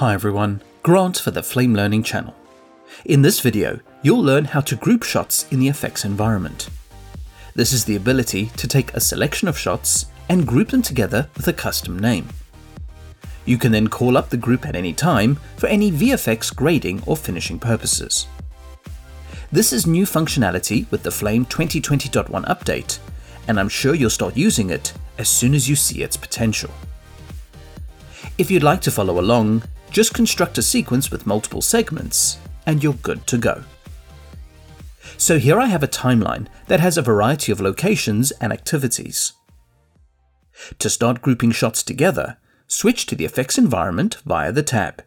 Hi everyone, Grant for the Flame Learning channel. In this video, you'll learn how to group shots in the effects environment. This is the ability to take a selection of shots and group them together with a custom name. You can then call up the group at any time for any VFX grading or finishing purposes. This is new functionality with the Flame 2020.1 update, and I'm sure you'll start using it as soon as you see its potential. If you'd like to follow along, just construct a sequence with multiple segments, and you're good to go. So here I have a timeline that has a variety of locations and activities. To start grouping shots together, switch to the effects environment via the tab.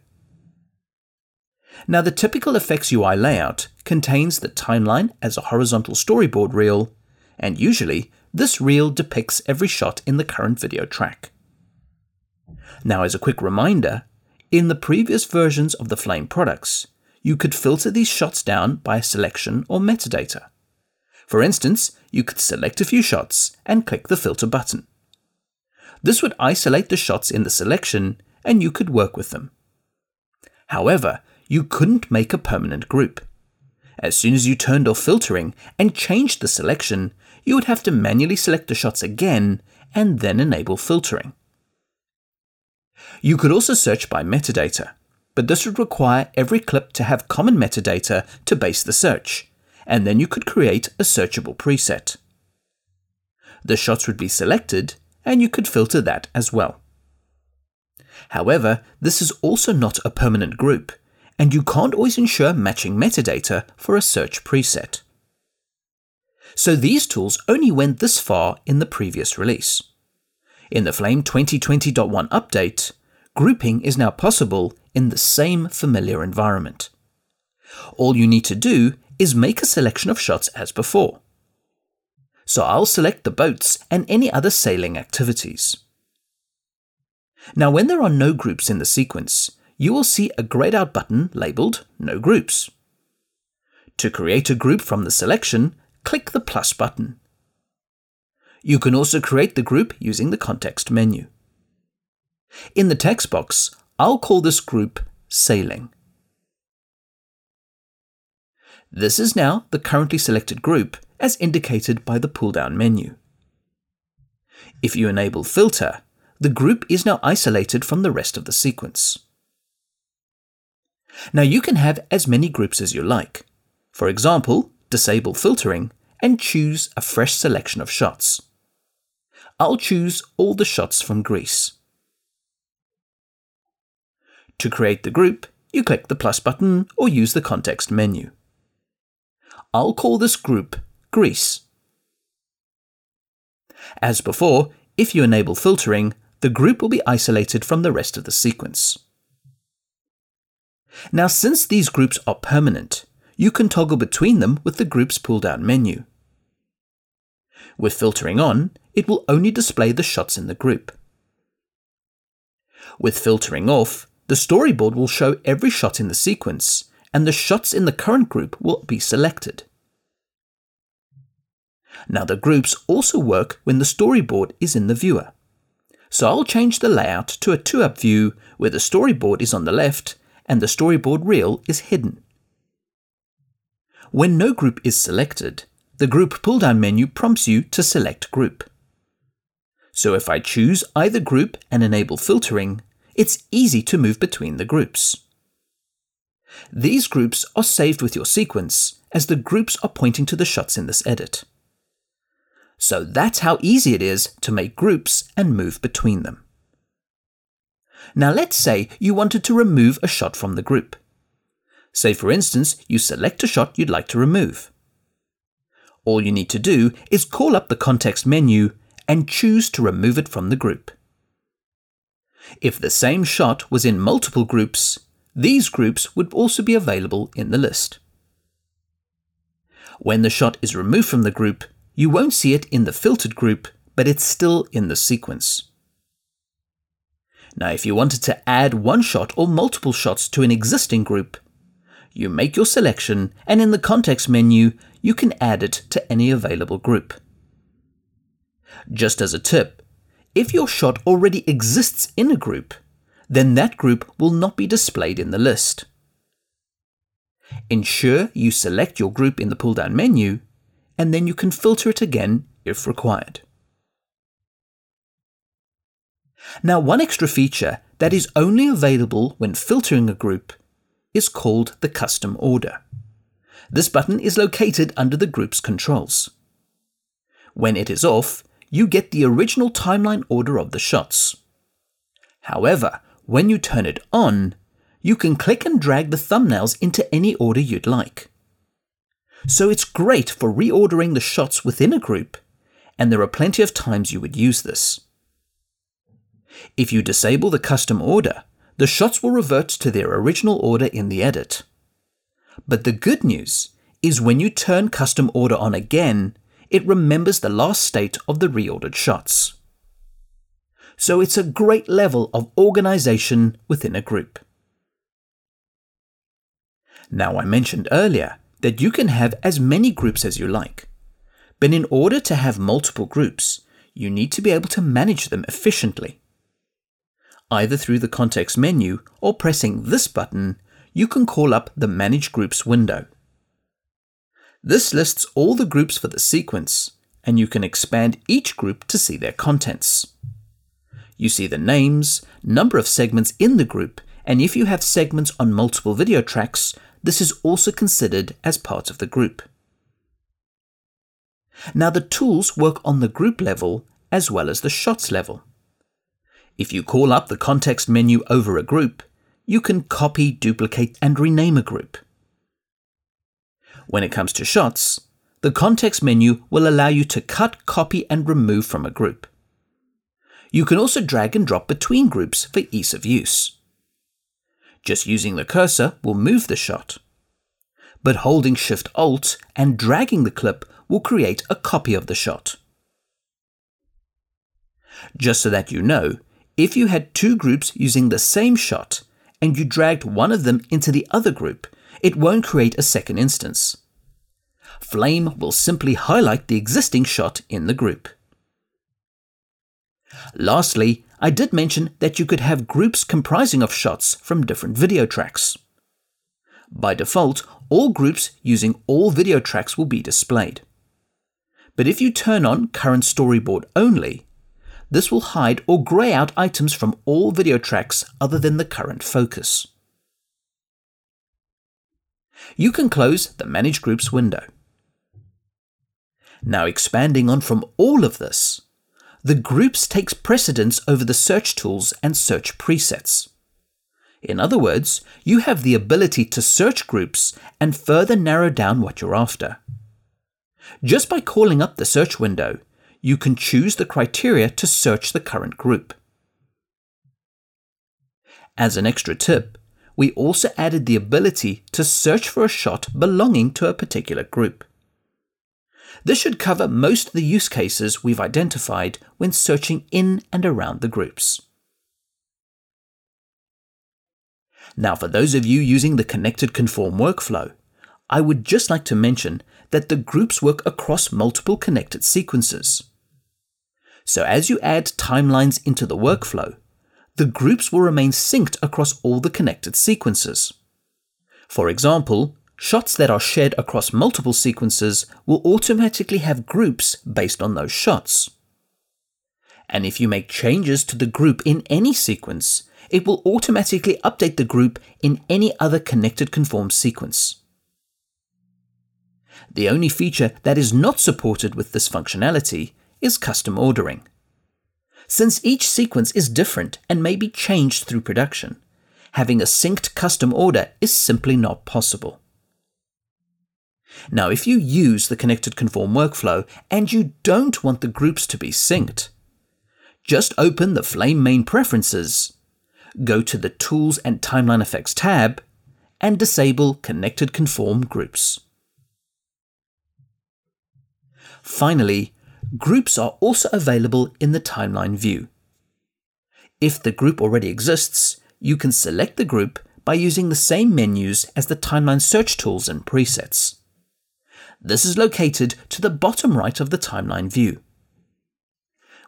Now the typical effects UI layout contains the timeline as a horizontal storyboard reel, and usually this reel depicts every shot in the current video track. Now as a quick reminder, in the previous versions of the Flame products, you could filter these shots down by selection or metadata. For instance, you could select a few shots and click the filter button. This would isolate the shots in the selection and you could work with them. However, you couldn't make a permanent group. As soon as you turned off filtering and changed the selection, you would have to manually select the shots again and then enable filtering. You could also search by metadata, but this would require every clip to have common metadata to base the search, and then you could create a searchable preset. The shots would be selected, and you could filter that as well. However, this is also not a permanent group, and you can't always ensure matching metadata for a search preset. So these tools only went this far in the previous release. In the Flame 2020.1 update, grouping is now possible in the same familiar environment. All you need to do is make a selection of shots as before. So I'll select the boats and any other sailing activities. Now when there are no groups in the sequence, you will see a grayed out button labelled No Groups. To create a group from the selection, click the plus button. You can also create the group using the context menu. In the text box, I'll call this group Sailing. This is now the currently selected group as indicated by the pull-down menu. If you enable Filter, the group is now isolated from the rest of the sequence. Now you can have as many groups as you like. For example, disable filtering and choose a fresh selection of shots. I'll choose all the shots from Greece. To create the group, you click the plus button or use the context menu. I'll call this group Greece. As before, if you enable filtering, the group will be isolated from the rest of the sequence. Now, since these groups are permanent, you can toggle between them with the Groups pull-down menu. With filtering on, it will only display the shots in the group. With filtering off, the storyboard will show every shot in the sequence, and the shots in the current group will be selected. Now the groups also work when the storyboard is in the viewer. So I'll change the layout to a 2-up view where the storyboard is on the left and the storyboard reel is hidden. When no group is selected, the Group pull-down menu prompts you to select Group. So if I choose either group and enable filtering, it's easy to move between the groups. These groups are saved with your sequence, as the groups are pointing to the shots in this edit. So that's how easy it is to make groups and move between them. Now let's say you wanted to remove a shot from the group. Say for instance, you select a shot you'd like to remove. All you need to do is call up the context menu and choose to remove it from the group. If the same shot was in multiple groups, these groups would also be available in the list. When the shot is removed from the group, you won't see it in the filtered group, but it's still in the sequence. Now, if you wanted to add one shot or multiple shots to an existing group, you make your selection and in the context menu, you can add it to any available group. Just as a tip, if your shot already exists in a group, then that group will not be displayed in the list. Ensure you select your group in the pull down menu, and then you can filter it again if required. Now, one extra feature that is only available when filtering a group is called the custom order. This button is located under the group's controls. When it is off, you get the original timeline order of the shots. However, when you turn it on, you can click and drag the thumbnails into any order you'd like. So it's great for reordering the shots within a group, and there are plenty of times you would use this. If you disable the custom order, the shots will revert to their original order in the edit. But the good news is when you turn custom order on again, it remembers the last state of the reordered shots. So it's a great level of organization within a group. Now, I mentioned earlier that you can have as many groups as you like. But in order to have multiple groups, you need to be able to manage them efficiently. Either through the context menu or pressing this button, you can call up the Manage Groups window. This lists all the groups for the sequence, and you can expand each group to see their contents. You see the names, number of segments in the group, and if you have segments on multiple video tracks, this is also considered as part of the group. Now the tools work on the group level as well as the shots level. If you call up the context menu over a group, you can copy, duplicate, and rename a group. When it comes to shots, the context menu will allow you to cut, copy, and remove from a group. You can also drag and drop between groups for ease of use. Just using the cursor will move the shot. But holding Shift Alt and dragging the clip will create a copy of the shot. Just so that you know, if you had two groups using the same shot and you dragged one of them into the other group, it won't create a second instance. Flame will simply highlight the existing shot in the group. Lastly, I did mention that you could have groups comprising of shots from different video tracks. By default, all groups using all video tracks will be displayed. But if you turn on current storyboard only, this will hide or grey out items from all video tracks other than the current focus. You can close the Manage Groups window. Now expanding on from all of this, the groups takes precedence over the search tools and search presets. In other words, you have the ability to search groups and further narrow down what you're after. Just by calling up the search window, you can choose the criteria to search the current group. As an extra tip, we also added the ability to search for a shot belonging to a particular group. This should cover most of the use cases we've identified when searching in and around the groups. Now, for those of you using the connected conform workflow, I would just like to mention that the groups work across multiple connected sequences. So as you add timelines into the workflow, the groups will remain synced across all the connected sequences. For example, shots that are shared across multiple sequences will automatically have groups based on those shots. And if you make changes to the group in any sequence, it will automatically update the group in any other connected conform sequence. The only feature that is not supported with this functionality is custom ordering. Since each sequence is different and may be changed through production, having a synced custom order is simply not possible. Now, if you use the connected conform workflow and you don't want the groups to be synced, just open the Flame main preferences, go to the Tools and Timeline Effects tab, and disable Connected Conform groups. Finally, groups are also available in the timeline view. If the group already exists, you can select the group by using the same menus as the timeline search tools and presets. This is located to the bottom right of the timeline view.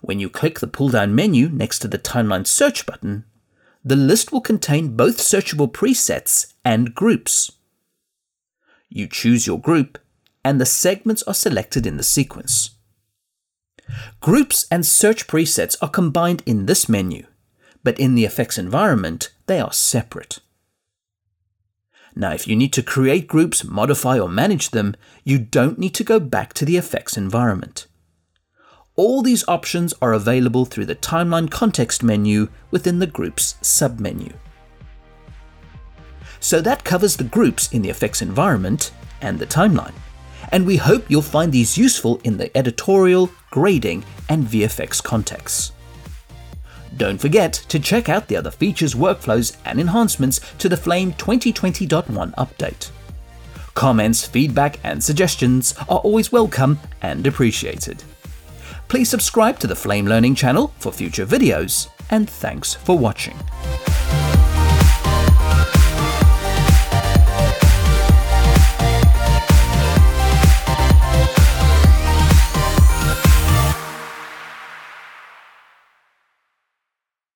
When you click the pull down menu next to the timeline search button, the list will contain both searchable presets and groups. You choose your group, and the segments are selected in the sequence. Groups and search presets are combined in this menu, but in the effects environment, they are separate. Now, if you need to create groups, modify or manage them, you don't need to go back to the effects environment. All these options are available through the Timeline context menu within the Groups submenu. So that covers the groups in the effects environment and the timeline. And we hope you'll find these useful in the editorial, grading, and VFX contexts. Don't forget to check out the other features, workflows, and enhancements to the Flame 2020.1 update. Comments, feedback, and suggestions are always welcome and appreciated. Please subscribe to the Flame Learning channel for future videos, and thanks for watching.